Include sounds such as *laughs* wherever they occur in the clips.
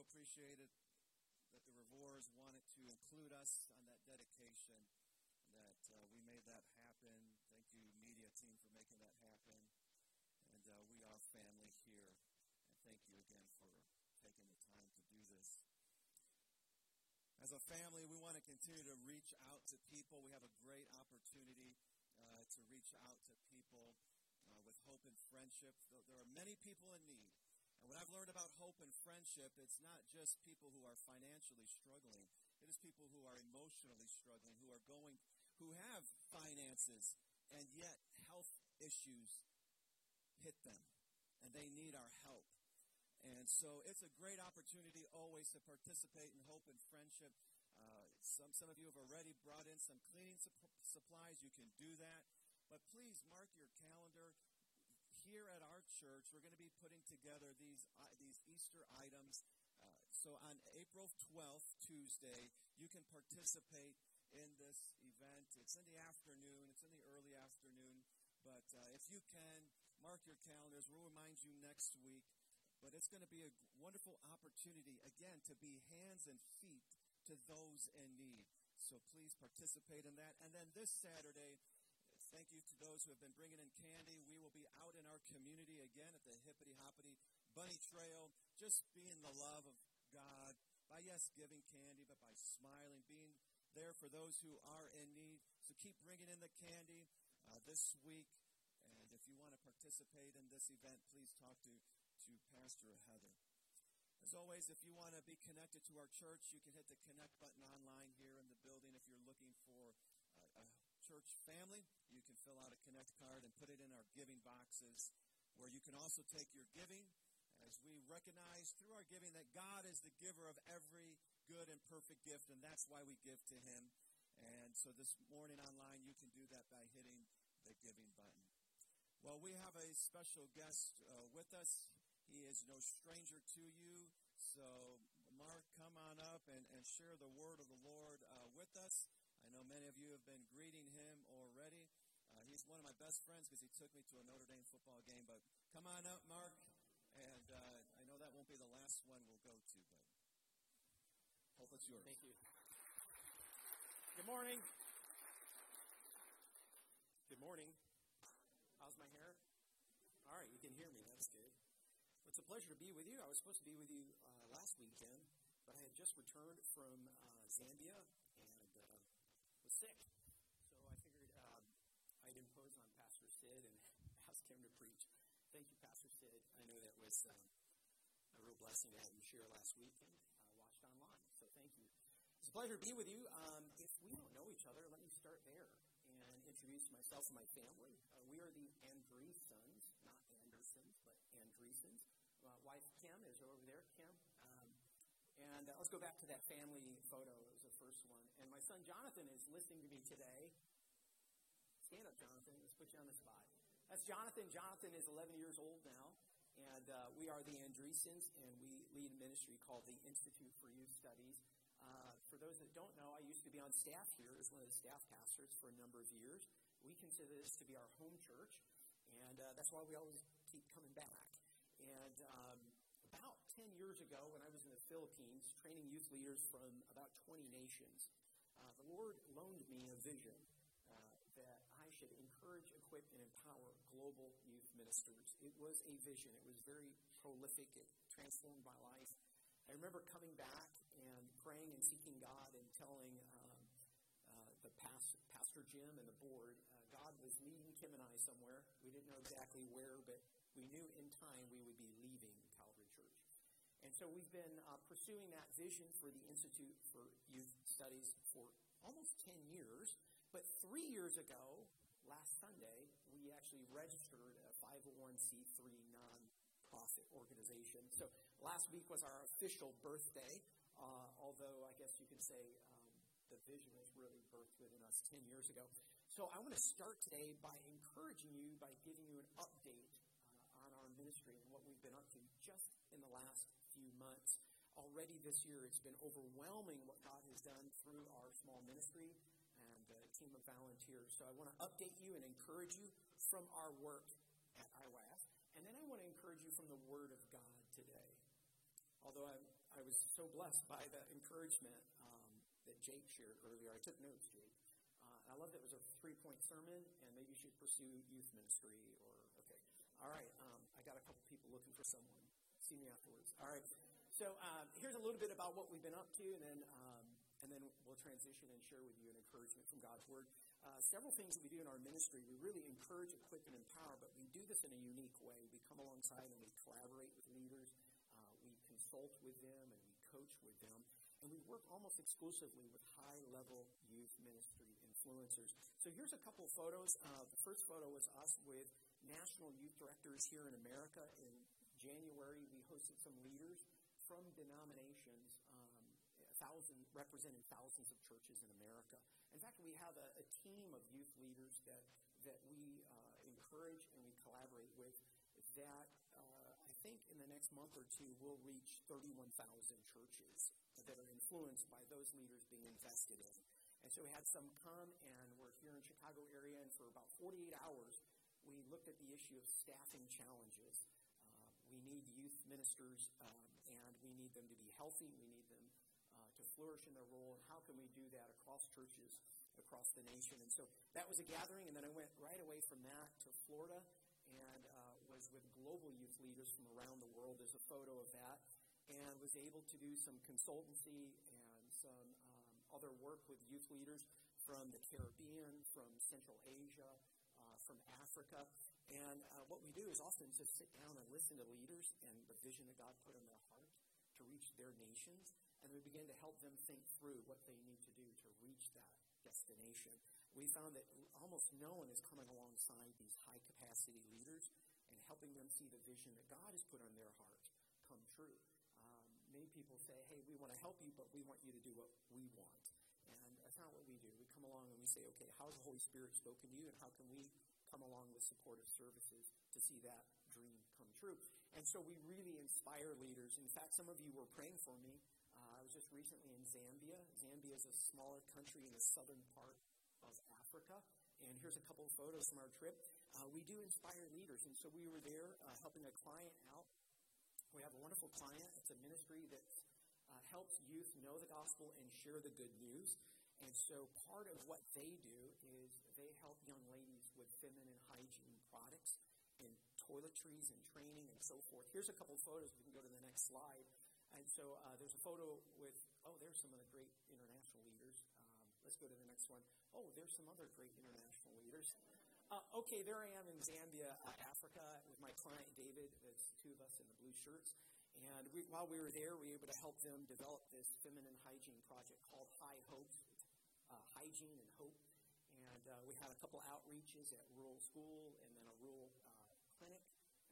appreciated that the Revors wanted to include us on that dedication, that uh, we made that happen. Thank you, media team, for making that happen. And uh, we are family here. And thank you again for taking the time to do this. As a family, we want to continue to reach out to people. We have a great opportunity uh, to reach out to people uh, with hope and friendship. There are many people in need. And what I've learned about hope and friendship, it's not just people who are financially struggling. It is people who are emotionally struggling, who are going, who have finances, and yet health issues hit them, and they need our help. And so it's a great opportunity always to participate in hope and friendship. Uh, some, some of you have already brought in some cleaning sup- supplies. You can do that. But please mark your calendar here at our church, we're going to be putting together these uh, these Easter items. Uh, so on April 12th, Tuesday, you can participate in this event. It's in the afternoon. It's in the early afternoon. But uh, if you can, mark your calendars. We'll remind you next week. But it's going to be a wonderful opportunity, again, to be hands and feet to those in need. So please participate in that. And then this Saturday, Thank you to those who have been bringing in candy. We will be out in our community again at the Hippity Hoppity Bunny Trail, just being the love of God by, yes, giving candy, but by smiling, being there for those who are in need. So keep bringing in the candy uh, this week. And if you want to participate in this event, please talk to, to Pastor Heather. As always, if you want to be connected to our church, you can hit the connect button online here in the building if you're looking for church family. You can fill out a Connect card and put it in our giving boxes, where you can also take your giving as we recognize through our giving that God is the giver of every good and perfect gift, and that's why we give to Him. And so this morning online, you can do that by hitting the giving button. Well, we have a special guest uh, with us. He is no stranger to you. So, Mark, come on up and, and share the word of the Lord uh, with us. I know many of you have been greeting him already. Uh, he's one of my best friends because he took me to a Notre Dame football game. But come on up, Mark. And uh, I know that won't be the last one we'll go to, but hope it's yours. Thank you. Good morning. Good morning. How's my hair? All right, you can hear me. That's good. It's a pleasure to be with you. I was supposed to be with you uh, last weekend, but I had just returned from uh, Zambia sick. So I figured uh, I'd impose on Pastor Sid and *laughs* ask him to preach. Thank you, Pastor Sid. I know that was um, a real blessing to have you share last week and uh, watched online. So thank you. It's a pleasure to be with you. Um, if we don't know each other, let me start there and introduce myself and my family. Uh, we are the Andreessens, not Andersons, but Andreessens. My wife Kim is over there. Kim, and uh, let's go back to that family photo. It first one. And my son Jonathan is listening to me today. Stand up, Jonathan. Let's put you on the spot. That's Jonathan. Jonathan is 11 years old now. And uh, we are the Andreessens, and we lead a ministry called the Institute for Youth Studies. Uh, for those that don't know, I used to be on staff here as one of the staff pastors for a number of years. We consider this to be our home church, and uh, that's why we always keep coming back. And um, 10 years ago, when I was in the Philippines, training youth leaders from about 20 nations, uh, the Lord loaned me a vision uh, that I should encourage, equip, and empower global youth ministers. It was a vision. It was very prolific. It transformed my life. I remember coming back and praying and seeking God and telling um, uh, the past, Pastor Jim and the board, uh, God was leading Kim and I somewhere. We didn't know exactly where, but we knew in time we would be leaving and so we've been uh, pursuing that vision for the Institute for Youth Studies for almost 10 years. But three years ago, last Sunday, we actually registered a 501c3 nonprofit organization. So last week was our official birthday, uh, although I guess you can say um, the vision was really birthed within us 10 years ago. So I want to start today by encouraging you, by giving you an update uh, on our ministry and what we've been up to just in the last months. Already this year, it's been overwhelming what God has done through our small ministry and the team of volunteers. So I want to update you and encourage you from our work at IYF. And then I want to encourage you from the Word of God today. Although I'm, I was so blessed by the encouragement um, that Jake shared earlier. I took notes, Jake. Uh, I love that it was a three point sermon, and maybe you should pursue youth ministry or, okay. All right, um, I got a couple people looking for someone. See me afterwards. All right. So um, here's a little bit about what we've been up to, and then um, and then we'll transition and share with you an encouragement from God's Word. Uh, several things that we do in our ministry. We really encourage, equip, and empower, but we do this in a unique way. We come alongside and we collaborate with leaders. Uh, we consult with them and we coach with them. And we work almost exclusively with high level youth ministry influencers. So here's a couple photos. Uh, the first photo was us with national youth directors here in America. In January, we hosted some leaders from denominations, um, thousand, representing thousands of churches in America. In fact, we have a, a team of youth leaders that, that we uh, encourage and we collaborate with that uh, I think in the next month or two will reach 31,000 churches that are influenced by those leaders being invested in. And so we had some come, and we're here in the Chicago area, and for about 48 hours, we looked at the issue of staffing challenges. Uh, we need youth ministers um, we need them to be healthy. We need them uh, to flourish in their role. And how can we do that across churches across the nation? And so that was a gathering, and then I went right away from that to Florida and uh, was with global youth leaders from around the world. There's a photo of that, and was able to do some consultancy and some um, other work with youth leaders from the Caribbean, from Central Asia, uh, from Africa. And uh, what we do is often just sit down and listen to leaders and the vision that God put in their heart to reach their nations, and we begin to help them think through what they need to do to reach that destination. We found that almost no one is coming alongside these high capacity leaders and helping them see the vision that God has put on their heart come true. Um, many people say, hey, we want to help you, but we want you to do what we want. And that's not what we do. We come along and we say, okay, how's the Holy Spirit spoken to you, and how can we come along with supportive services to see that dream come true? And so we really inspire leaders. In fact, some of you were praying for me. Uh, I was just recently in Zambia. Zambia is a smaller country in the southern part of Africa. And here's a couple of photos from our trip. Uh, we do inspire leaders. And so we were there uh, helping a client out. We have a wonderful client. It's a ministry that uh, helps youth know the gospel and share the good news. And so part of what they do is they help young ladies with feminine hygiene products toiletries and training and so forth. Here's a couple of photos. We can go to the next slide. And so uh, there's a photo with, oh, there's some of the great international leaders. Um, let's go to the next one. Oh, there's some other great international leaders. Uh, okay, there I am in Zambia, uh, Africa, with my client David. There's two of us in the blue shirts. And we, while we were there, we were able to help them develop this feminine hygiene project called High Hope, uh, Hygiene and Hope. And uh, we had a couple outreaches at rural school and then a rural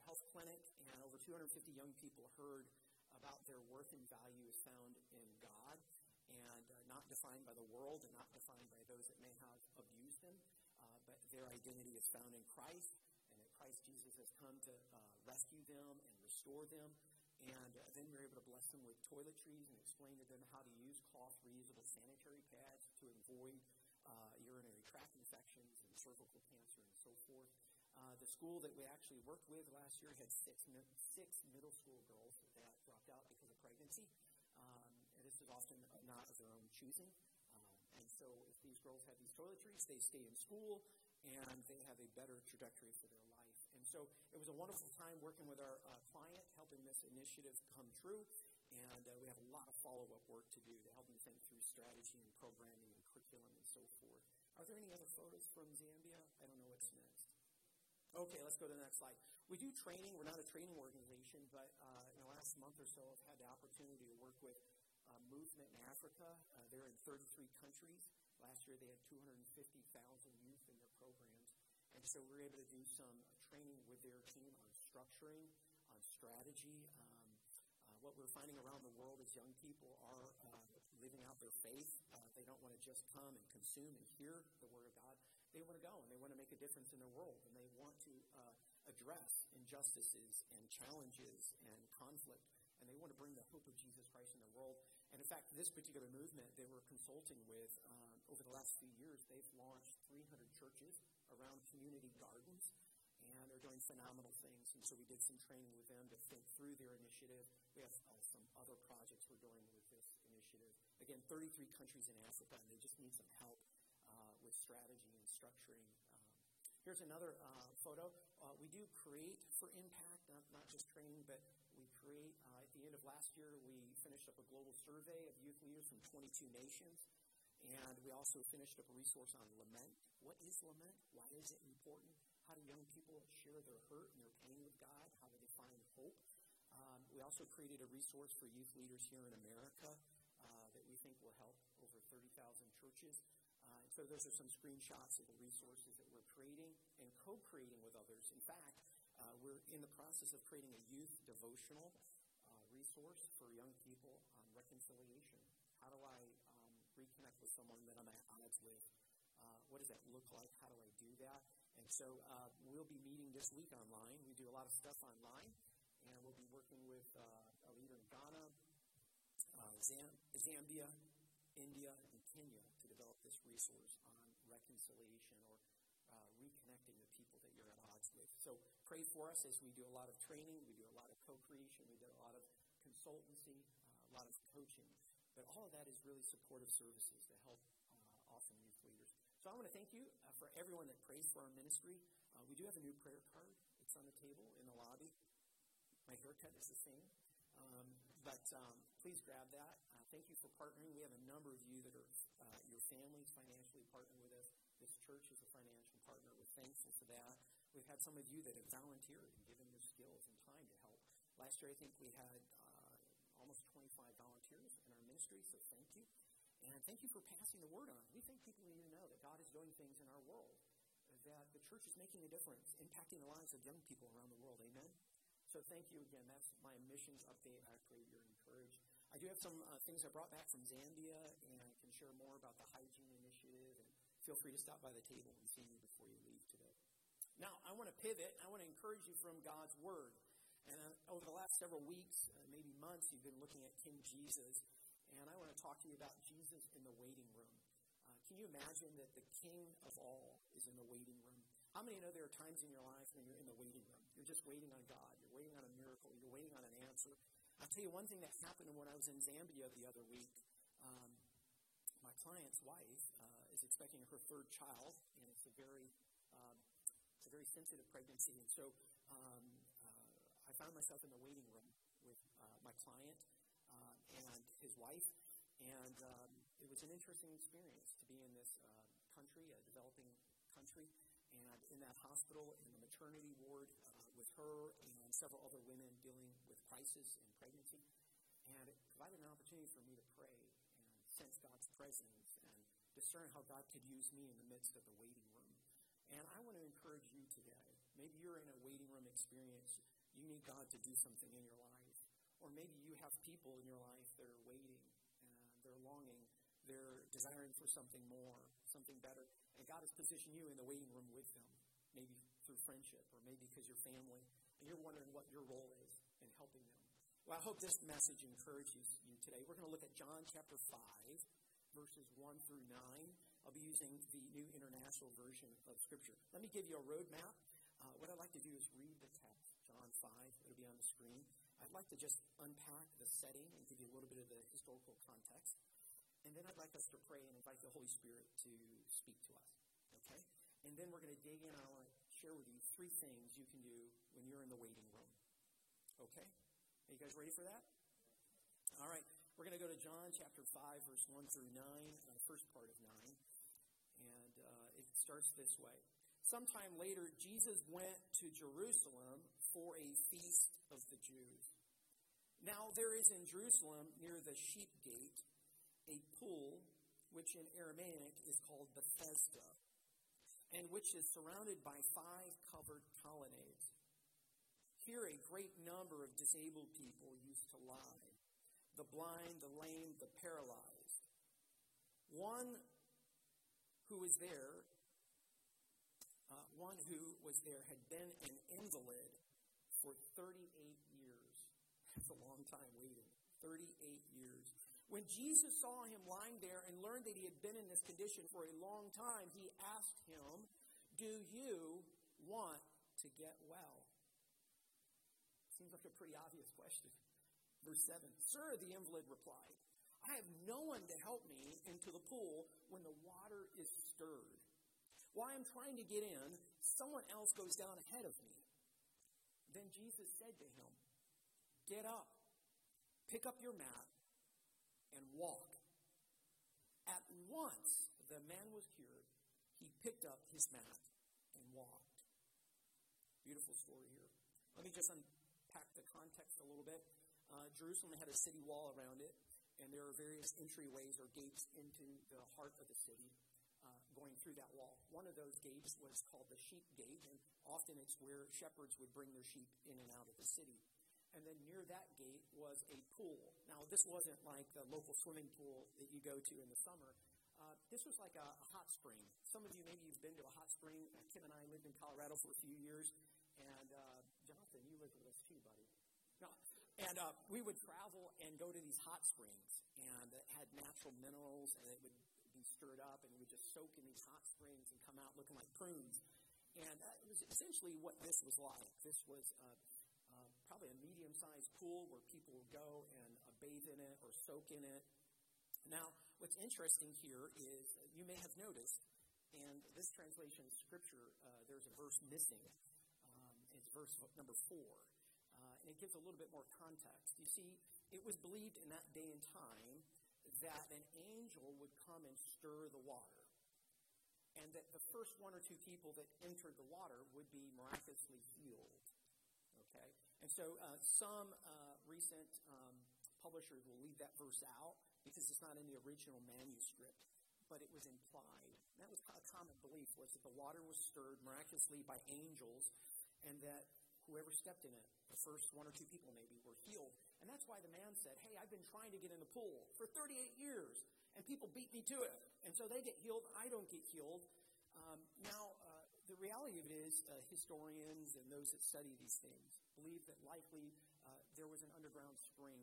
health clinic, and over 250 young people heard about their worth and value is found in God and uh, not defined by the world and not defined by those that may have abused them, uh, but their identity is found in Christ and that Christ Jesus has come to uh, rescue them and restore them. And uh, then we are able to bless them with toiletries and explain to them how to use cloth reusable sanitary pads to avoid uh, urinary tract infections and cervical cancer and so forth. Uh, the school that we actually worked with last year had six, six middle school girls that dropped out because of pregnancy. Um, and this is often not of their own choosing. Um, and so if these girls have these toiletries, they stay in school and they have a better trajectory for their life. And so it was a wonderful time working with our uh, client, helping this initiative come true. And uh, we have a lot of follow up work to do to help them think through strategy and programming and curriculum and so forth. Are there any other photos from Zambia? I don't know what's next. Okay, let's go to the next slide. We do training. We're not a training organization, but uh, in the last month or so, I've had the opportunity to work with uh, Movement in Africa. Uh, they're in 33 countries. Last year, they had 250,000 youth in their programs. And so we were able to do some training with their team on structuring, on strategy. Um, uh, what we're finding around the world is young people are uh, living out their faith. Uh, they don't want to just come and consume and hear the Word of God they want to go a difference in their world and they want to uh, address injustices and challenges and conflict and they want to bring the hope of Jesus Christ in the world. And in fact, this particular movement they were consulting with um, over the last few years, they've launched 300 churches around community gardens and are doing phenomenal things. And so we did some training with them to think through their initiative. We have uh, some other projects we're doing with this initiative. Again, 33 countries in Africa, and they just need some help uh, with strategy and structuring. Here's another uh, photo. Uh, we do create for impact, not, not just training, but we create. Uh, at the end of last year, we finished up a global survey of youth leaders from 22 nations. And we also finished up a resource on lament. What is lament? Why is it important? How do young people share their hurt and their pain with God? How do they find hope? Um, we also created a resource for youth leaders here in America uh, that we think will help over 30,000 churches. So those are some screenshots of the resources that we're creating and co-creating with others. In fact, uh, we're in the process of creating a youth devotional uh, resource for young people on reconciliation. How do I reconnect with someone that I'm at odds with. Uh, what does that look like? How do I do that? And so uh, we'll be meeting this week online. We do a lot of stuff online, and we'll be working with uh, a leader in Ghana, uh, Zam- Zambia, India, and Kenya resource on reconciliation or uh, reconnecting the people that you're at odds with. So pray for us as we do a lot of training, we do a lot of co-creation, we do a lot of consultancy, uh, a lot of coaching but all of that is really supportive services to help uh, awesome youth leaders. So I want to thank you uh, for everyone that prays for our ministry. Uh, we do have a new prayer card. It's on the table in the lobby. My haircut is the same. Um, but um, please grab that. Thank you for partnering. We have a number of you that are, uh, your families financially partner with us. This church is a financial partner. We're thankful for that. We've had some of you that have volunteered and given your skills and time to help. Last year, I think we had uh, almost 25 volunteers in our ministry, so thank you. And thank you for passing the word on. We think people need to know that God is doing things in our world, that the church is making a difference, impacting the lives of young people around the world. Amen? So thank you again. That's my missions update. I pray you're encouraged. I do have some uh, things I brought back from Zambia, and I can share more about the hygiene initiative. And feel free to stop by the table and see me before you leave today. Now, I want to pivot. I want to encourage you from God's Word. And uh, over the last several weeks, uh, maybe months, you've been looking at King Jesus and I want to talk to you about Jesus in the waiting room. Uh, can you imagine that the King of all is in the waiting room? How many know there are times in your life when you're in the waiting room? You're just waiting on God. You're waiting on a miracle. You're waiting on an answer. I'll tell you one thing that happened when I was in Zambia the other week. Um, my client's wife uh, is expecting her third child, and it's a very, um, it's a very sensitive pregnancy. And so um, uh, I found myself in the waiting room with uh, my client and his wife. And um, it was an interesting experience to be in this uh, country, a developing country, and in that hospital, in the maternity ward uh, with her and several other women dealing crisis and pregnancy. And it provided an opportunity for me to pray and sense God's presence and discern how God could use me in the midst of the waiting room. And I want to encourage you today. Maybe you're in a waiting room experience. You need God to do something in your life. Or maybe you have people in your life that are waiting and they're longing, they're desiring for something more, something better. And God has positioned you in the waiting room with them, maybe through friendship or maybe because you're family, and you're wondering what your role is in helping them. Well, I hope this message encourages you today. We're going to look at John chapter 5, verses 1 through 9. I'll be using the New International Version of Scripture. Let me give you a roadmap. Uh, what I'd like to do is read the text, John 5. It'll be on the screen. I'd like to just unpack the setting and give you a little bit of the historical context. And then I'd like us to pray and invite the Holy Spirit to speak to us. Okay? And then we're going to dig in. I want to share with you three things you can do when you're in the waiting room. Okay? Are you guys ready for that? All right. We're going to go to John chapter 5, verse 1 through 9, uh, the first part of 9. And uh, it starts this way. Sometime later, Jesus went to Jerusalem for a feast of the Jews. Now there is in Jerusalem, near the sheep gate, a pool which in Aramaic is called Bethesda, and which is surrounded by five covered colonnades. Here a great number of disabled people used to lie the blind, the lame, the paralyzed. One who was there, uh, one who was there had been an invalid for 38 years. *laughs* That's a long time waiting. 38 years. When Jesus saw him lying there and learned that he had been in this condition for a long time, he asked him, Do you want to get well? Seems like a pretty obvious question. Verse 7 Sir, the invalid replied, I have no one to help me into the pool when the water is stirred. While I'm trying to get in, someone else goes down ahead of me. Then Jesus said to him, Get up, pick up your mat, and walk. At once the man was cured. He picked up his mat and walked. Beautiful story here. Let me just unpack the context a little bit. Uh, Jerusalem had a city wall around it, and there are various entryways or gates into the heart of the city uh, going through that wall. One of those gates was called the sheep gate, and often it's where shepherds would bring their sheep in and out of the city. And then near that gate was a pool. Now, this wasn't like the local swimming pool that you go to in the summer. Uh, this was like a, a hot spring. Some of you, maybe you've been to a hot spring. Kim and I lived in Colorado for a few years. And uh, Jonathan, you lived with us. And uh, we would travel and go to these hot springs, and it had natural minerals, and it would be stirred up, and we would just soak in these hot springs and come out looking like prunes. And uh, it was essentially what this was like. This was uh, uh, probably a medium sized pool where people would go and uh, bathe in it or soak in it. Now, what's interesting here is uh, you may have noticed, and this translation of Scripture, uh, there's a verse missing. Um, it's verse number four. It gives a little bit more context. You see, it was believed in that day and time that an angel would come and stir the water. And that the first one or two people that entered the water would be miraculously healed. Okay? And so uh, some uh, recent um, publishers will leave that verse out because it's not in the original manuscript, but it was implied. That was a common belief was that the water was stirred miraculously by angels and that whoever stepped in it, the first one or two people maybe, were healed. And that's why the man said, Hey, I've been trying to get in the pool for 38 years, and people beat me to it. And so they get healed, I don't get healed. Um, now, uh, the reality of it is, uh, historians and those that study these things believe that likely uh, there was an underground spring,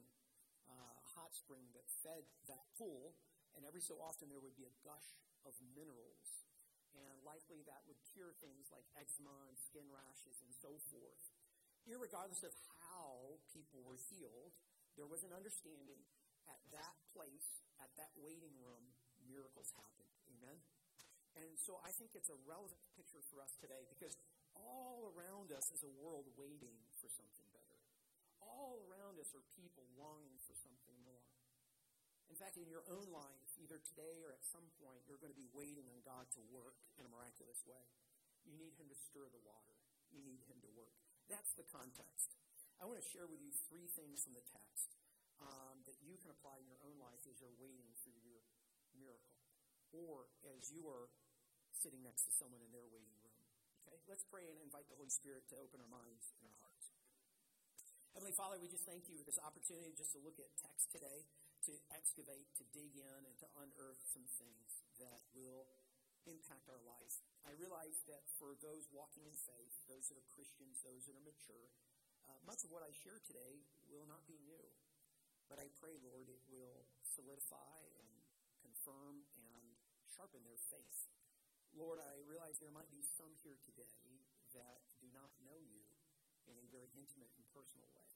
uh, hot spring that fed that pool, and every so often there would be a gush of minerals. And likely that would cure things like eczema and skin rashes and so forth. Irregardless of how people were healed, there was an understanding at that place, at that waiting room, miracles happened. Amen? And so I think it's a relevant picture for us today because all around us is a world waiting for something better. All around us are people longing for something more. In fact, in your own life, either today or at some point, you're going to be waiting on God to work in a miraculous way. You need Him to stir the water, you need Him to. That's the context. I want to share with you three things from the text um, that you can apply in your own life as you're waiting for your miracle or as you are sitting next to someone in their waiting room. Okay? Let's pray and invite the Holy Spirit to open our minds and our hearts. Heavenly Father, we just thank you for this opportunity just to look at text today, to excavate, to dig in, and to unearth some things that will impact our life. I realize that for those walking in faith, those that are Christians, those that are mature, uh, much of what I share today will not be new. But I pray, Lord, it will solidify and confirm and sharpen their faith. Lord, I realize there might be some here today that do not know you in a very intimate and personal way.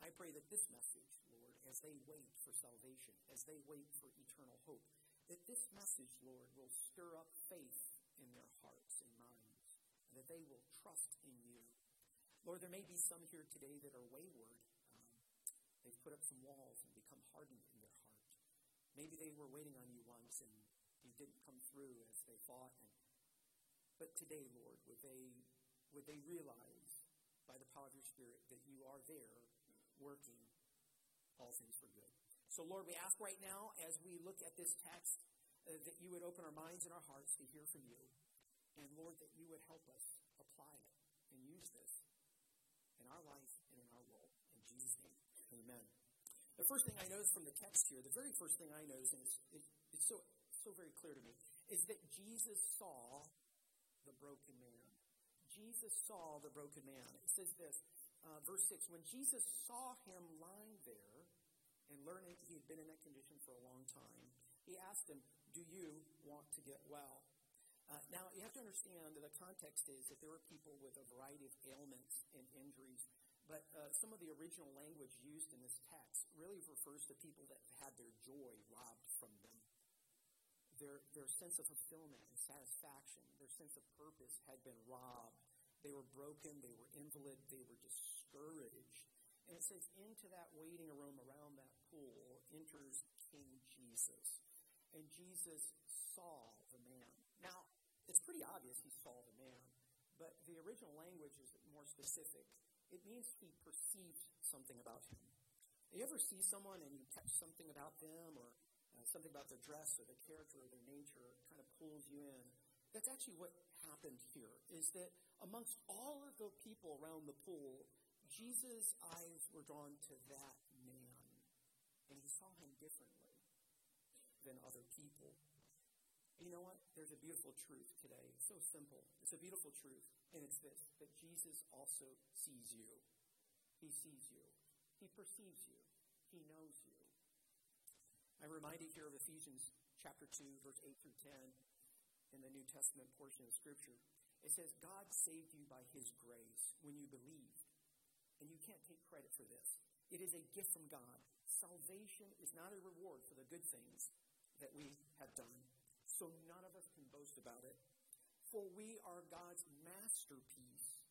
I pray that this message, Lord, as they wait for salvation, as they wait for eternal hope, that this message, Lord, will stir up faith in their hearts and minds, and that they will trust in you. Lord, there may be some here today that are wayward. Um, they've put up some walls and become hardened in their heart. Maybe they were waiting on you once and you didn't come through as they thought. And, but today, Lord, would they, would they realize by the power of your Spirit that you are there working all things for good? So, Lord, we ask right now as we look at this text uh, that you would open our minds and our hearts to hear from you. And, Lord, that you would help us apply it and use this in our life and in our world. In Jesus' name, amen. The first thing I notice from the text here, the very first thing I notice, and it's, it, it's so so very clear to me, is that Jesus saw the broken man. Jesus saw the broken man. It says this, uh, verse 6 When Jesus saw him lying there and that he had been in that condition for a long time, he asked him, Do you want to get well? Uh, now, you have to understand that the context is that there were people with a variety of ailments and injuries But uh, some of the original language used in this text really refers to people that had their joy robbed from them. Their, their sense of fulfillment and satisfaction, their sense of purpose had been robbed. They were broken, they were invalid, they were discouraged. And it says, into that waiting room around that pool enters King Jesus. And Jesus saw the man. Now, it's pretty obvious he saw the man, but the original language is more specific. It means he perceived something about him. You ever see someone and you catch something about them or uh, something about their dress or their character or their nature kind of pulls you in? That's actually what happened here, is that amongst all of the people around the pool, Jesus' eyes were drawn to that man, and he saw him differently than other people. You know what? There's a beautiful truth today. It's so simple. It's a beautiful truth. And it's this that Jesus also sees you. He sees you. He perceives you. He knows you. I'm reminded here of Ephesians chapter 2, verse 8 through 10 in the New Testament portion of Scripture. It says, God saved you by his grace when you believed. And you can't take credit for this. It is a gift from God. Salvation is not a reward for the good things that we have done so none of us can boast about it. For we are God's masterpiece.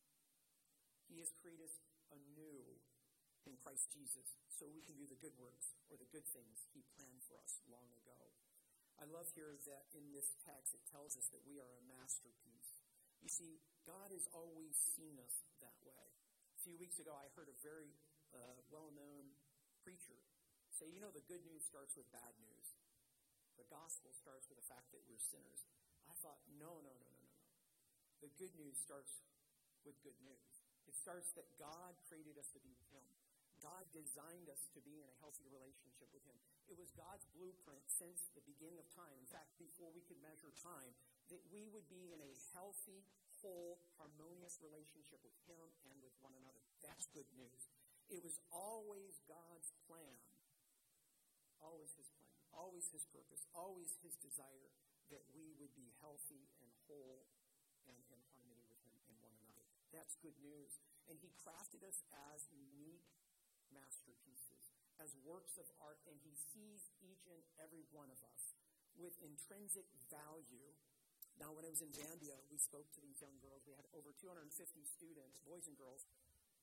He has created us anew in Christ Jesus so we can do the good works or the good things He planned for us long ago. I love here that in this text it tells us that we are a masterpiece. You see, God has always seen us that way. A few weeks ago, I heard a very uh, well known preacher say, You know, the good news starts with bad news the gospel starts with the fact that we're sinners. I thought, no, no, no, no, no, no. The good news starts with good news. It starts that God created us to be with Him. God designed us to be in a healthy relationship with Him. It was God's blueprint since the beginning of time. In fact, before we could measure time, that we would be in a healthy, whole, harmonious relationship with Him and with one another. That's good news. It was always God's plan. Always His plan always His purpose, always His desire that we would be healthy and whole and in harmony with Him and one another. That's good news. And He crafted us as unique masterpieces, as works of art, and He sees each and every one of us with intrinsic value. Now, when I was in Zambia, we spoke to these young girls. We had over 250 students, boys and girls,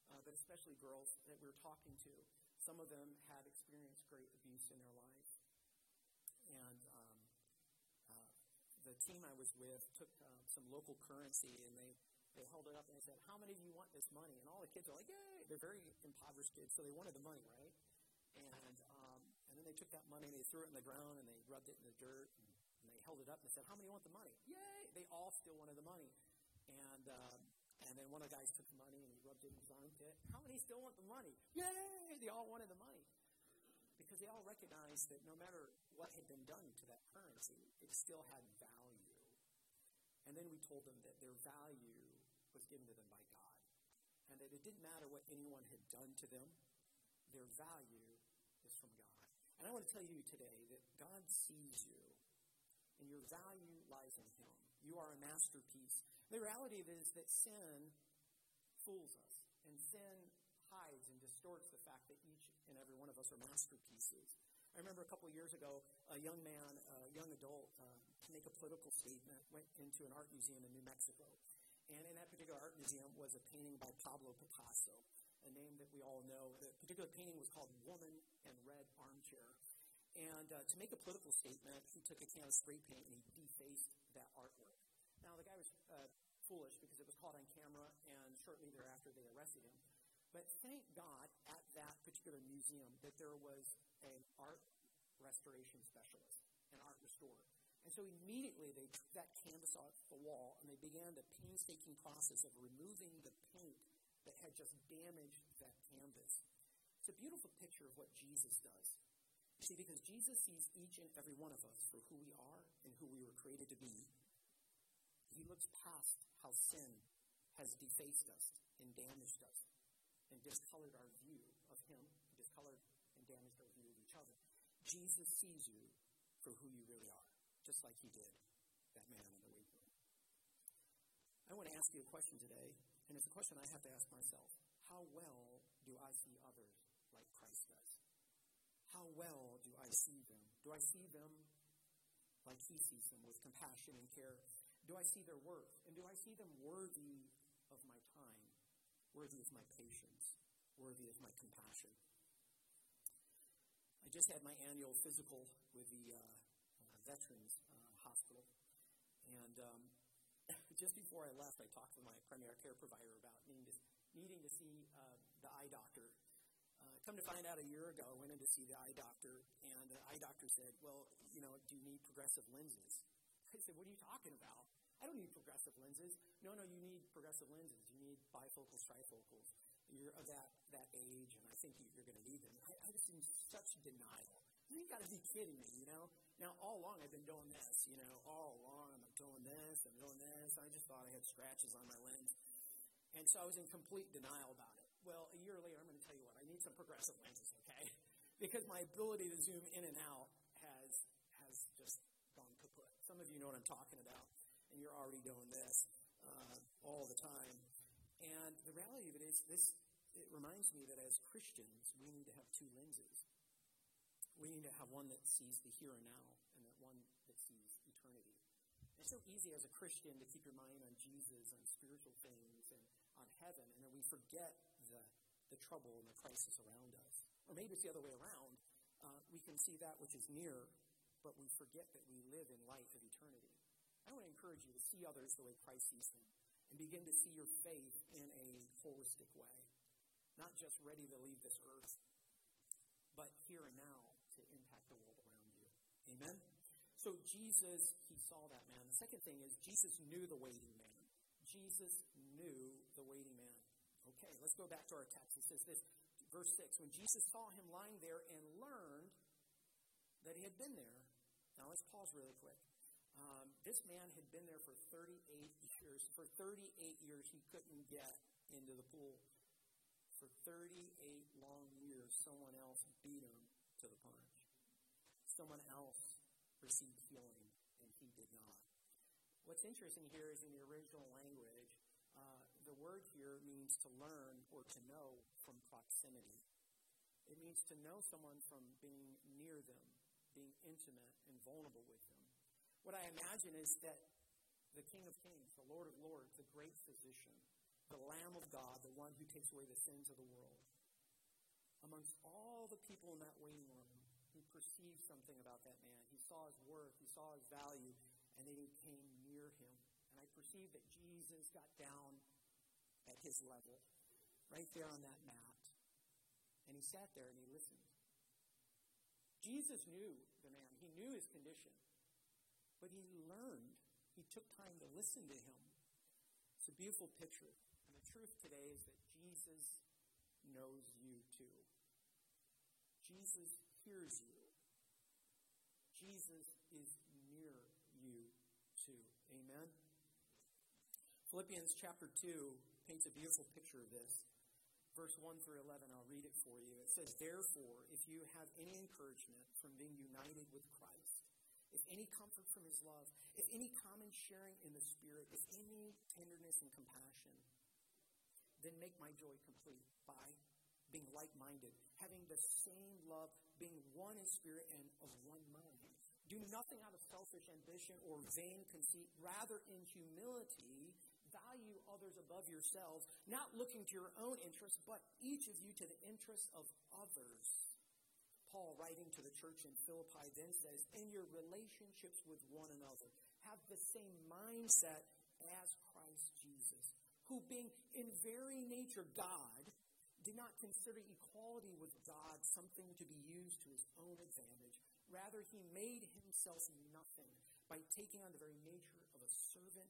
uh, but especially girls, that we were talking to. Some of them had experienced great abuse in their lives and um, uh, the team I was with took uh, some local currency and they, they held it up and they said, How many of you want this money? And all the kids are like, Yay! They're very impoverished kids, so they wanted the money, right? And, um, and then they took that money and they threw it in the ground and they rubbed it in the dirt and, and they held it up and they said, How many want the money? Yay! They all still wanted the money. And, um, and then one of the guys took the money and he rubbed it in his armpit. How many still want the money? Yay! They all wanted the money because they all recognized that no matter what had been done to that currency, it still had value. And then we told them that their value was given to them by God. And that it didn't matter what anyone had done to them, their value is from God. And I want to tell you today that God sees you, and your value lies in Him. You are a masterpiece. The reality is that sin fools us, and sin hides and distorts the fact that each and every one of us are masterpieces. I remember a couple of years ago, a young man, a young adult, uh, to make a political statement, went into an art museum in New Mexico. And in that particular art museum was a painting by Pablo Picasso, a name that we all know. The particular painting was called Woman and Red Armchair. And uh, to make a political statement, he took a can of spray paint and he defaced that artwork. Now, the guy was uh, foolish because it was caught on camera, and shortly thereafter they arrested him. But thank God at that particular museum that there was an art restoration specialist, an art restorer. And so immediately they took that canvas off the wall and they began the painstaking process of removing the paint that had just damaged that canvas. It's a beautiful picture of what Jesus does. See, because Jesus sees each and every one of us for who we are and who we were created to be, he looks past how sin has defaced us and damaged us and discolored our view of Him, discolored and damaged our view of each other. Jesus sees you for who you really are, just like He did that man in the waiting room. I want to ask you a question today, and it's a question I have to ask myself. How well do I see others like Christ does? How well do I see them? Do I see them like he sees them with compassion and care? Do I see their worth? And do I see them worthy of my time, worthy of my patience, worthy of my compassion? I just had my annual physical with the uh, uh, Veterans uh, Hospital. And um, *laughs* just before I left, I talked with my primary care provider about needing to, needing to see uh, the eye doctor. Uh, come to find out a year ago, I went in to see the eye doctor, and the eye doctor said, Well, you know, do you need progressive lenses? I said, What are you talking about? I don't need progressive lenses. No, no, you need progressive lenses. You need bifocals, trifocals. You're of that, that age, and I think you're going to need them. I, I was in such denial. You got to be kidding me, you know? Now, all along I've been doing this, you know, all along I'm doing this, I'm doing this. I just thought I had scratches on my lens. And so I was in complete denial about it. Well, a year later, I'm going to tell you what, I need some progressive lenses, okay? *laughs* Because my ability to zoom in and out of you know what I'm talking about and you're already doing this uh, all the time. And the reality of it is, this it reminds me that as Christians, we need to have two lenses. We need to have one that sees the here and now, and that one that sees eternity. It's so easy as a Christian to keep your mind on Jesus, on spiritual things, and on heaven, and then we forget the, the trouble and the crisis around us. Or maybe it's the other way around. Uh, we can see that which is near, but we forget that we live in light of eternity. I want to encourage you to see others the way Christ sees them and begin to see your faith in a holistic way. Not just ready to leave this earth, but here and now to impact the world around you. Amen? So Jesus, he saw that man. The second thing is Jesus knew the waiting man. Jesus knew the waiting man. Okay, let's go back to our text. It says this, verse 6. When Jesus saw him lying there and learned that he had been there. Now let's pause really quick. Um, this man had been there for 38 years. For 38 years, he couldn't get into the pool. For 38 long years, someone else beat him to the punch. Someone else received healing, and he did not. What's interesting here is in the original language, uh, the word here means to learn or to know from proximity. It means to know someone from being near them, being intimate and vulnerable with them. What I imagine is that the King of Kings, the Lord of Lords, the great physician, the Lamb of God, the one who takes away the sins of the world, amongst all the people in that waiting room, he perceived something about that man. He saw his worth, he saw his value, and then he came near him. And I perceived that Jesus got down at his level, right there on that mat. And he sat there and he listened. Jesus knew the man, he knew his condition. But he learned. He took time to listen to him. It's a beautiful picture. And the truth today is that Jesus knows you too. Jesus hears you. Jesus is near you too. Amen. Philippians chapter 2 paints a beautiful picture of this. Verse 1 through 11, I'll read it for you. It says, Therefore, if you have any encouragement from being united with Christ, if any comfort from his love, if any common sharing in the Spirit, if any tenderness and compassion, then make my joy complete by being like minded, having the same love, being one in spirit and of one mind. Do nothing out of selfish ambition or vain conceit, rather, in humility, value others above yourselves, not looking to your own interests, but each of you to the interests of others. Paul, writing to the church in Philippi, then says, In your relationships with one another, have the same mindset as Christ Jesus, who, being in very nature God, did not consider equality with God something to be used to his own advantage. Rather, he made himself nothing by taking on the very nature of a servant,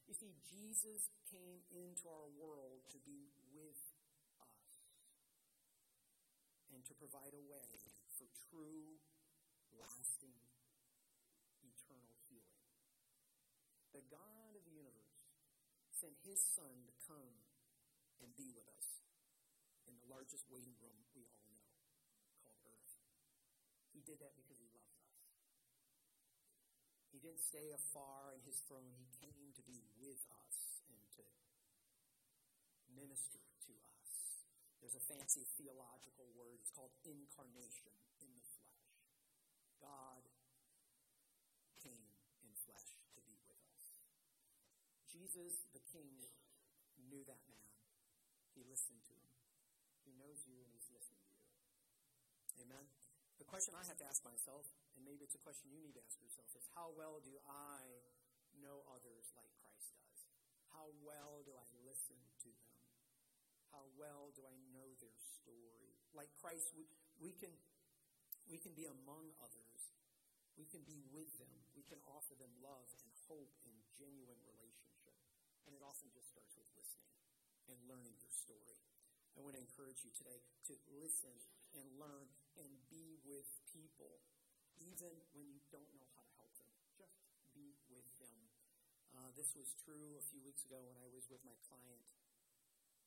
You see, Jesus came into our world to be with us and to provide a way for true, lasting, eternal healing. The God of the universe sent his Son to come and be with us in the largest waiting room we all know, called Earth. He did that because he loved us. He didn't stay afar in his throne. He came to be with us and to minister to us. There's a fancy theological word. It's called incarnation in the flesh. God came in flesh to be with us. Jesus, the King, knew that man. He listened to him. He knows you and he's listening to you. Amen. The question I have to ask myself, and maybe it's a question you need to ask yourself, is how well do I know others like Christ does? How well do I listen to them? How well do I know their story? Like Christ, we, we can we can be among others. We can be with them. We can offer them love and hope and genuine relationship. And it often just starts with listening and learning their story. I want to encourage you today to listen and learn and be with people, even when you don't know how to help them. Just be with them. Uh, this was true a few weeks ago when I was with my client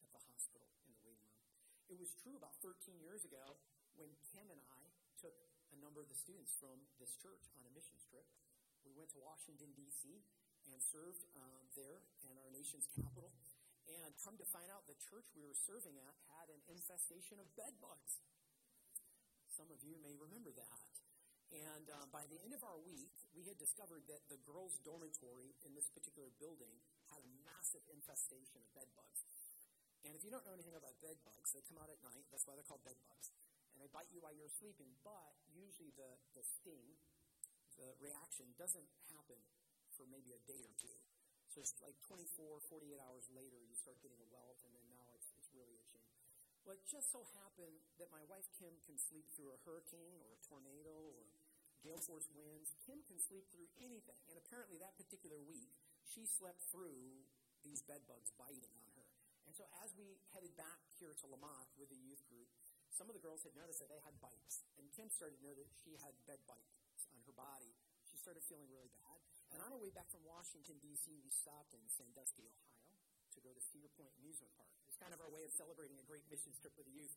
at the hospital in the waiting room. It was true about 13 years ago when Kim and I took a number of the students from this church on a missions trip. We went to Washington, D.C., and served um, there in our nation's capital. And come to find out, the church we were serving at had an infestation of bed bugs. Some of you may remember that. And uh, by the end of our week, we had discovered that the girls' dormitory in this particular building had a massive infestation of bed bugs. And if you don't know anything about bed bugs, they come out at night. That's why they're called bed bugs. And they bite you while you're sleeping. But usually the, the sting, the reaction, doesn't happen for maybe a day or two. So it's like 24, 48 hours later, you start getting a welt, and then now it's, it's really itching. Well, it just so happened that my wife Kim can sleep through a hurricane or a tornado or gale force winds. Kim can sleep through anything. And apparently, that particular week, she slept through these bed bugs biting on her. And so, as we headed back here to Lamont with the youth group, some of the girls had noticed that they had bites. And Kim started to notice she had bed bites on her body. She started feeling really bad. And on our way back from Washington, D.C., we stopped in Sandusky, Ohio to go to Cedar Point Amusement Park. It's kind of our way of celebrating a great missions trip with the youth.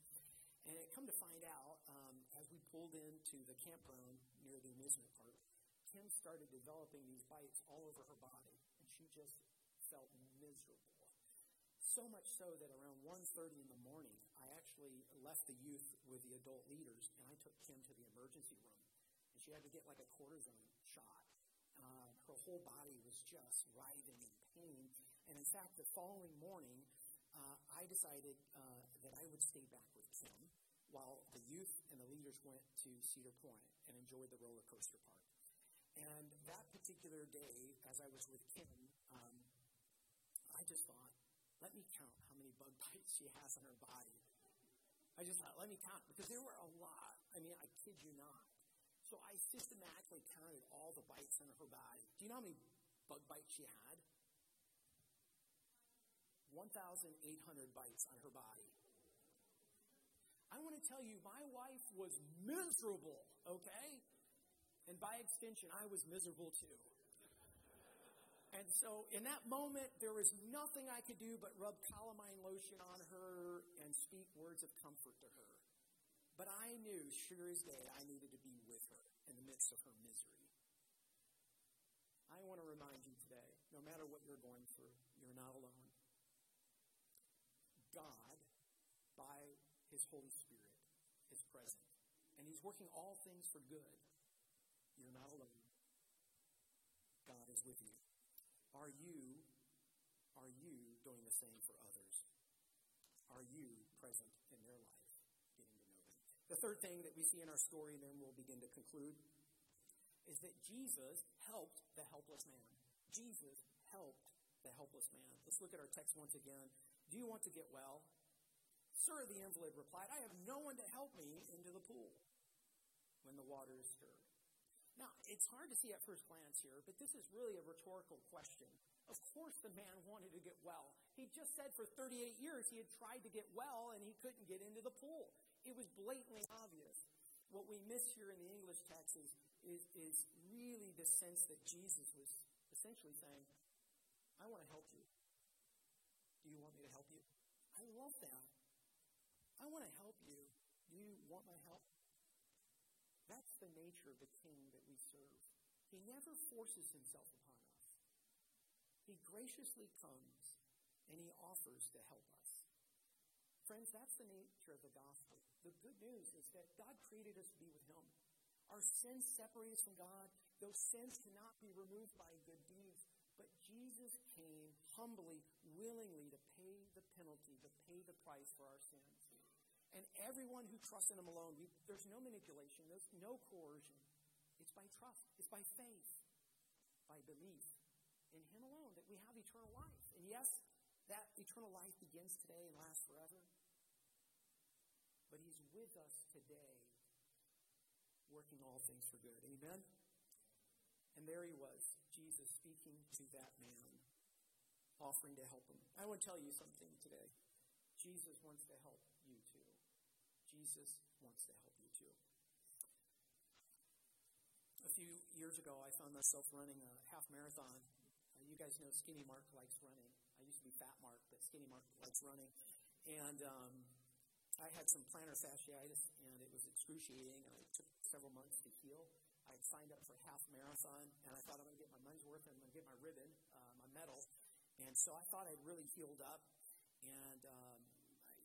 And it come to find out, um, as we pulled into the campground near the amusement park, Kim started developing these bites all over her body, and she just felt miserable. So much so that around 1.30 in the morning, I actually left the youth with the adult leaders, and I took Kim to the emergency room. And she had to get like a cortisone shot uh, her whole body was just writhing in pain. And in fact, the following morning, uh, I decided uh, that I would stay back with Kim while the youth and the leaders went to Cedar Point and enjoyed the roller coaster park. And that particular day, as I was with Kim, um, I just thought, let me count how many bug *laughs* bites she has on her body. I just thought, let me count, because there were a lot. I mean, I kid you not. So I systematically counted all the bites on her body. Do you know how many bug bites she had? 1,800 bites on her body. I want to tell you, my wife was miserable, okay? And by extension, I was miserable too. And so in that moment, there was nothing I could do but rub calamine lotion on her and speak words of comfort to her. But I knew, sure as day, I needed to be with her in the midst of her misery. I want to remind you today no matter what you're going through, you're not alone. God, by His Holy Spirit, is present. And He's working all things for good. You're not alone. God is with you. Are you, are you doing the same for others? Are you present in their life? getting to know them? The third thing that we see in our story, and then we'll begin to conclude, is that Jesus helped the helpless man. Jesus helped the helpless man. Let's look at our text once again. Do you want to get well? Sir, the invalid replied, I have no one to help me into the pool when the water is stirred. Now, it's hard to see at first glance here, but this is really a rhetorical question. Of course, the man wanted to get well. He just said for 38 years he had tried to get well and he couldn't get into the pool. it was blatantly obvious. What we miss here in the English text is, is, is really the sense that Jesus was essentially saying, I want to help you. Do you want me to help you? I love that. I want to help you. Do you want my help? That's the nature of the king that we serve. He never forces himself upon us. He graciously comes and he offers to help us. Friends, that's the nature of the gospel. The good news is that God created us to be with him. Our sins separate us from God. Those sins cannot be removed by good deeds. But Jesus came humbly, willingly to pay the penalty, to pay the price for our sins. And everyone who trusts in him alone, we, there's no manipulation, there's no coercion. It's by trust, it's by faith, by belief in him alone that we have eternal life. And yes, that eternal life begins today and lasts forever. But he's with us today, working all things for good. Amen? And there he was, Jesus speaking to that man, offering to help him. I want to tell you something today. Jesus wants to help you too. Jesus wants to help you too. A few years ago, I found myself running a half marathon. Uh, you guys know Skinny Mark likes running. I used to be Fat Mark, but Skinny Mark likes running. And um, I had some plantar fasciitis, and it was excruciating, and it took several months to heal. I had signed up for a half marathon, and I thought I'm going to get my money's worth, and I'm going to get my ribbon, uh, my medal. And so I thought I'd really healed up. And, um,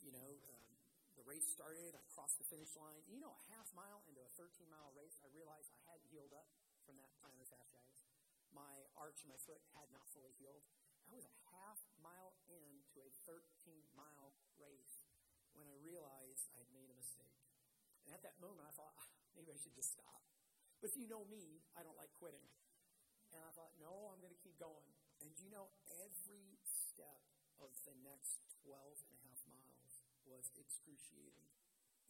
you know, um, the race started. I crossed the finish line. You know, a half mile into a 13 mile race, I realized I hadn't healed up from that plantar fasciitis. My arch in my foot had not fully healed. I was a half mile into a 13 mile race when I realized I had made a mistake. And at that moment, I thought, ah, maybe I should just stop. But you know me, I don't like quitting. And I thought, no, I'm going to keep going. And you know, every step of the next 12 and a half miles was excruciating.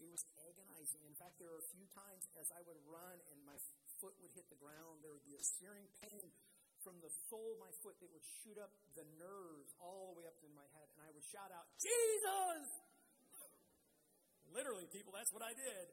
It was agonizing. In fact, there were a few times as I would run and my foot would hit the ground, there would be a searing pain from the sole of my foot that would shoot up the nerves all the way up into my head. And I would shout out, Jesus! Literally, people, that's what I did.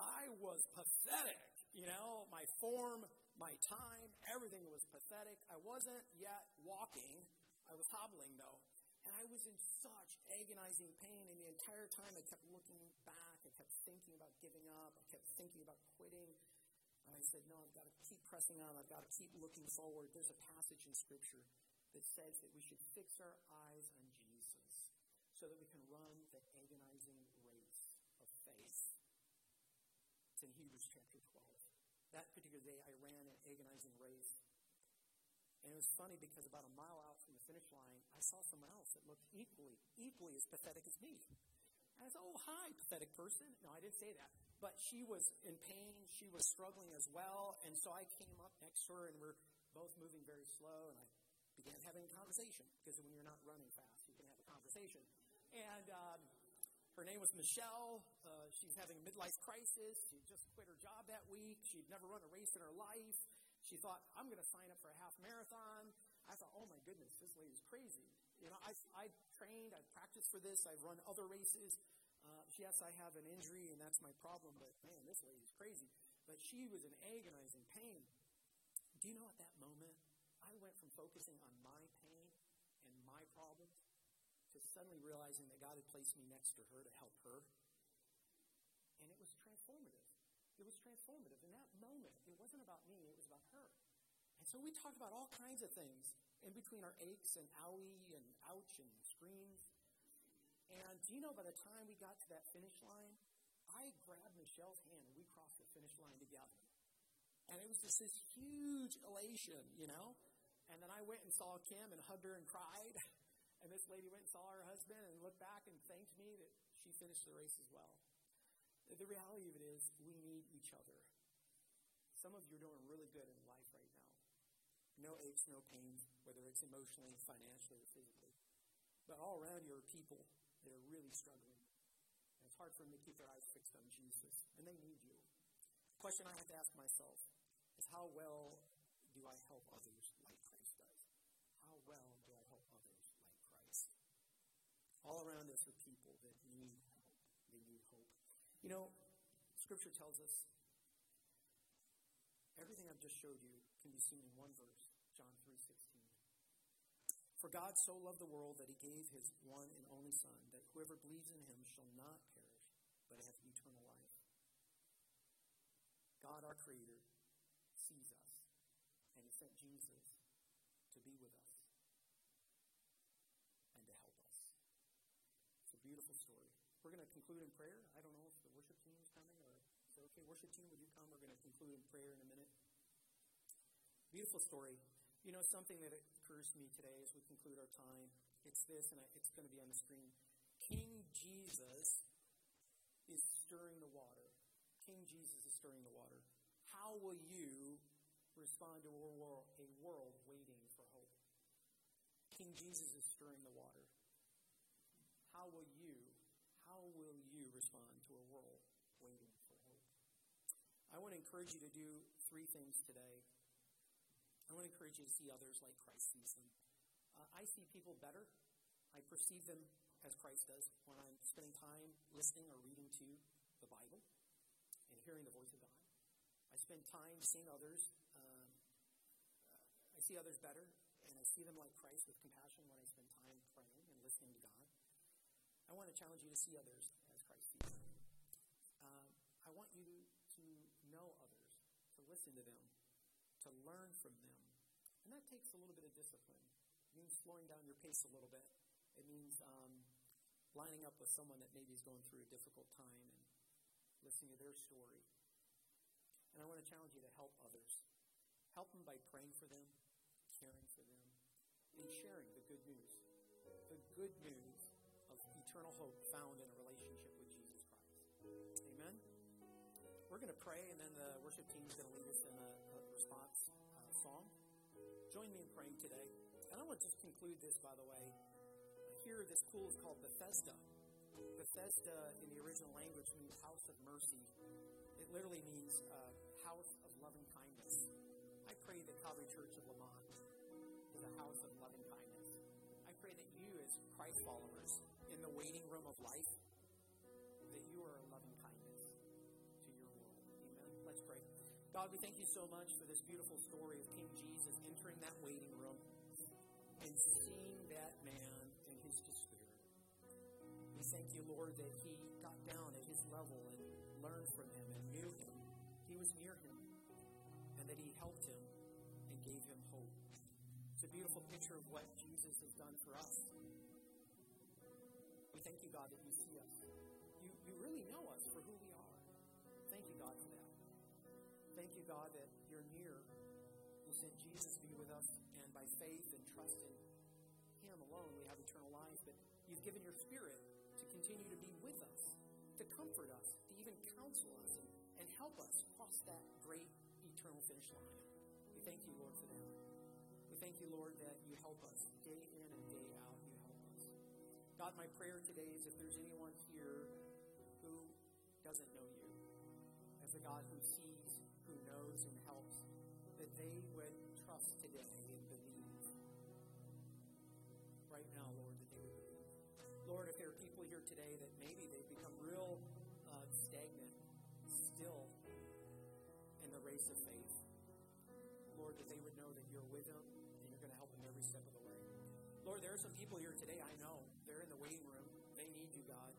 I was pathetic. You know, my form, my time, everything was pathetic. I wasn't yet walking. I was hobbling, though. And I was in such agonizing pain, and the entire time I kept looking back. I kept thinking about giving up. I kept thinking about quitting. And I said, No, I've got to keep pressing on. I've got to keep looking forward. There's a passage in Scripture that says that we should fix our eyes on Jesus so that we can run the agonizing race of faith. It's in Hebrews chapter 12. That particular day, I ran an agonizing race. And it was funny because about a mile out from the finish line, I saw someone else that looked equally, equally as pathetic as me. I said, Oh, hi, pathetic person. No, I didn't say that. But she was in pain. She was struggling as well. And so I came up next to her, and we're both moving very slow. And I began having a conversation because when you're not running fast, you can have a conversation. And um, her name was Michelle. Uh, she's having a midlife crisis. She just quit her job that week. She'd never run a race in her life. She thought, I'm going to sign up for a half marathon. I thought, oh my goodness, this lady's crazy. You know, I, I've trained, I've practiced for this, I've run other races. Uh, yes, I have an injury, and that's my problem, but man, this lady's crazy. But she was in agonizing pain. Do you know at that moment, I went from focusing on my pain and my problems suddenly realizing that God had placed me next to her to help her. And it was transformative. It was transformative. In that moment, it wasn't about me, it was about her. And so we talked about all kinds of things in between our aches and owie and ouch and screams. And do you know, by the time we got to that finish line, I grabbed Michelle's hand and we crossed the finish line together. And it was just this huge elation, you know? And then I went and saw Kim and hugged her and cried. *laughs* And this lady went and saw her husband and looked back and thanked me that she finished the race as well. The reality of it is, we need each other. Some of you are doing really good in life right now. No aches, no pains, whether it's emotionally, financially, or physically. But all around you are people that are really struggling. And it's hard for them to keep their eyes fixed on Jesus. And they need you. The question I have to ask myself is how well do I help others like Christ does? How well do I help others all around us are people that need help. They need hope. You know, Scripture tells us everything I've just showed you can be seen in one verse, John 3:16. For God so loved the world that he gave his one and only Son, that whoever believes in him shall not perish, but have eternal life. God, our Creator, sees us, and he sent Jesus to be with us and to help us. It's a beautiful story. We're going to conclude in prayer. I don't know if the worship team is coming or it okay? Worship team, would you come? We're going to conclude in prayer in a minute. Beautiful story. You know, something that occurs to me today as we conclude our time, it's this, and it's going to be on the screen. King Jesus is stirring the water. King Jesus is stirring the water. How will you respond to a world, a world waiting for hope? King Jesus is stirring the water. How will you respond to a world waiting for hope? I want to encourage you to do three things today. I want to encourage you to see others like Christ sees them. Uh, I see people better. I perceive them as Christ does when I'm spending time listening or reading to the Bible and hearing the voice of God. I spend time seeing others. Um, uh, I see others better, and I see them like Christ with compassion when I spend time praying and listening to God. I want to challenge you to see others as Christ sees them. Um, I want you to know others, to listen to them, to learn from them. And that takes a little bit of discipline. It means slowing down your pace a little bit. It means um, lining up with someone that maybe is going through a difficult time and listening to their story. And I want to challenge you to help others. Help them by praying for them, caring for them, and sharing the good news. The good news of eternal hope found in a relationship with Jesus Christ. We're going to pray, and then the worship team is going to lead us in a, a response uh, song. Join me in praying today. And I want to just conclude this, by the way. Here, this pool is called Bethesda. Bethesda, in the original language, means house of mercy. It literally means uh, house of loving kindness. I pray that Calvary Church of Lamont is a house of loving kindness. I pray that you, as Christ followers, in the waiting room of life, God, we thank you so much for this beautiful story of King Jesus entering that waiting room and seeing that man in his despair. We thank you, Lord, that he got down at his level and learned from him and knew him. He was near him, and that he helped him and gave him hope. It's a beautiful picture of what Jesus has done for us. We thank you, God, that you see us. You, you really know us for who we are. Thank you, God, for that. Thank you, God, that you're near. You sent Jesus to be with us, and by faith and trust in Him alone, we have eternal life. But you've given your Spirit to continue to be with us, to comfort us, to even counsel us, and, and help us cross that great eternal finish line. We thank you, Lord, for that. We thank you, Lord, that you help us day in and day out. You help us. God, my prayer today is if there's anyone here who doesn't know you as a God who sees, trust today and believe. Right now, Lord, that they would believe. Lord, if there are people here today that maybe they've become real uh, stagnant, still in the race of faith, Lord, that they would know that you're with them and you're going to help them every step of the way. Lord, there are some people here today, I know, they're in the waiting room. They need you, God.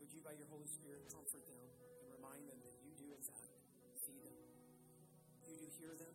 Would you, by your Holy Spirit, comfort them and remind them that you do, in fact, see them? You do hear them,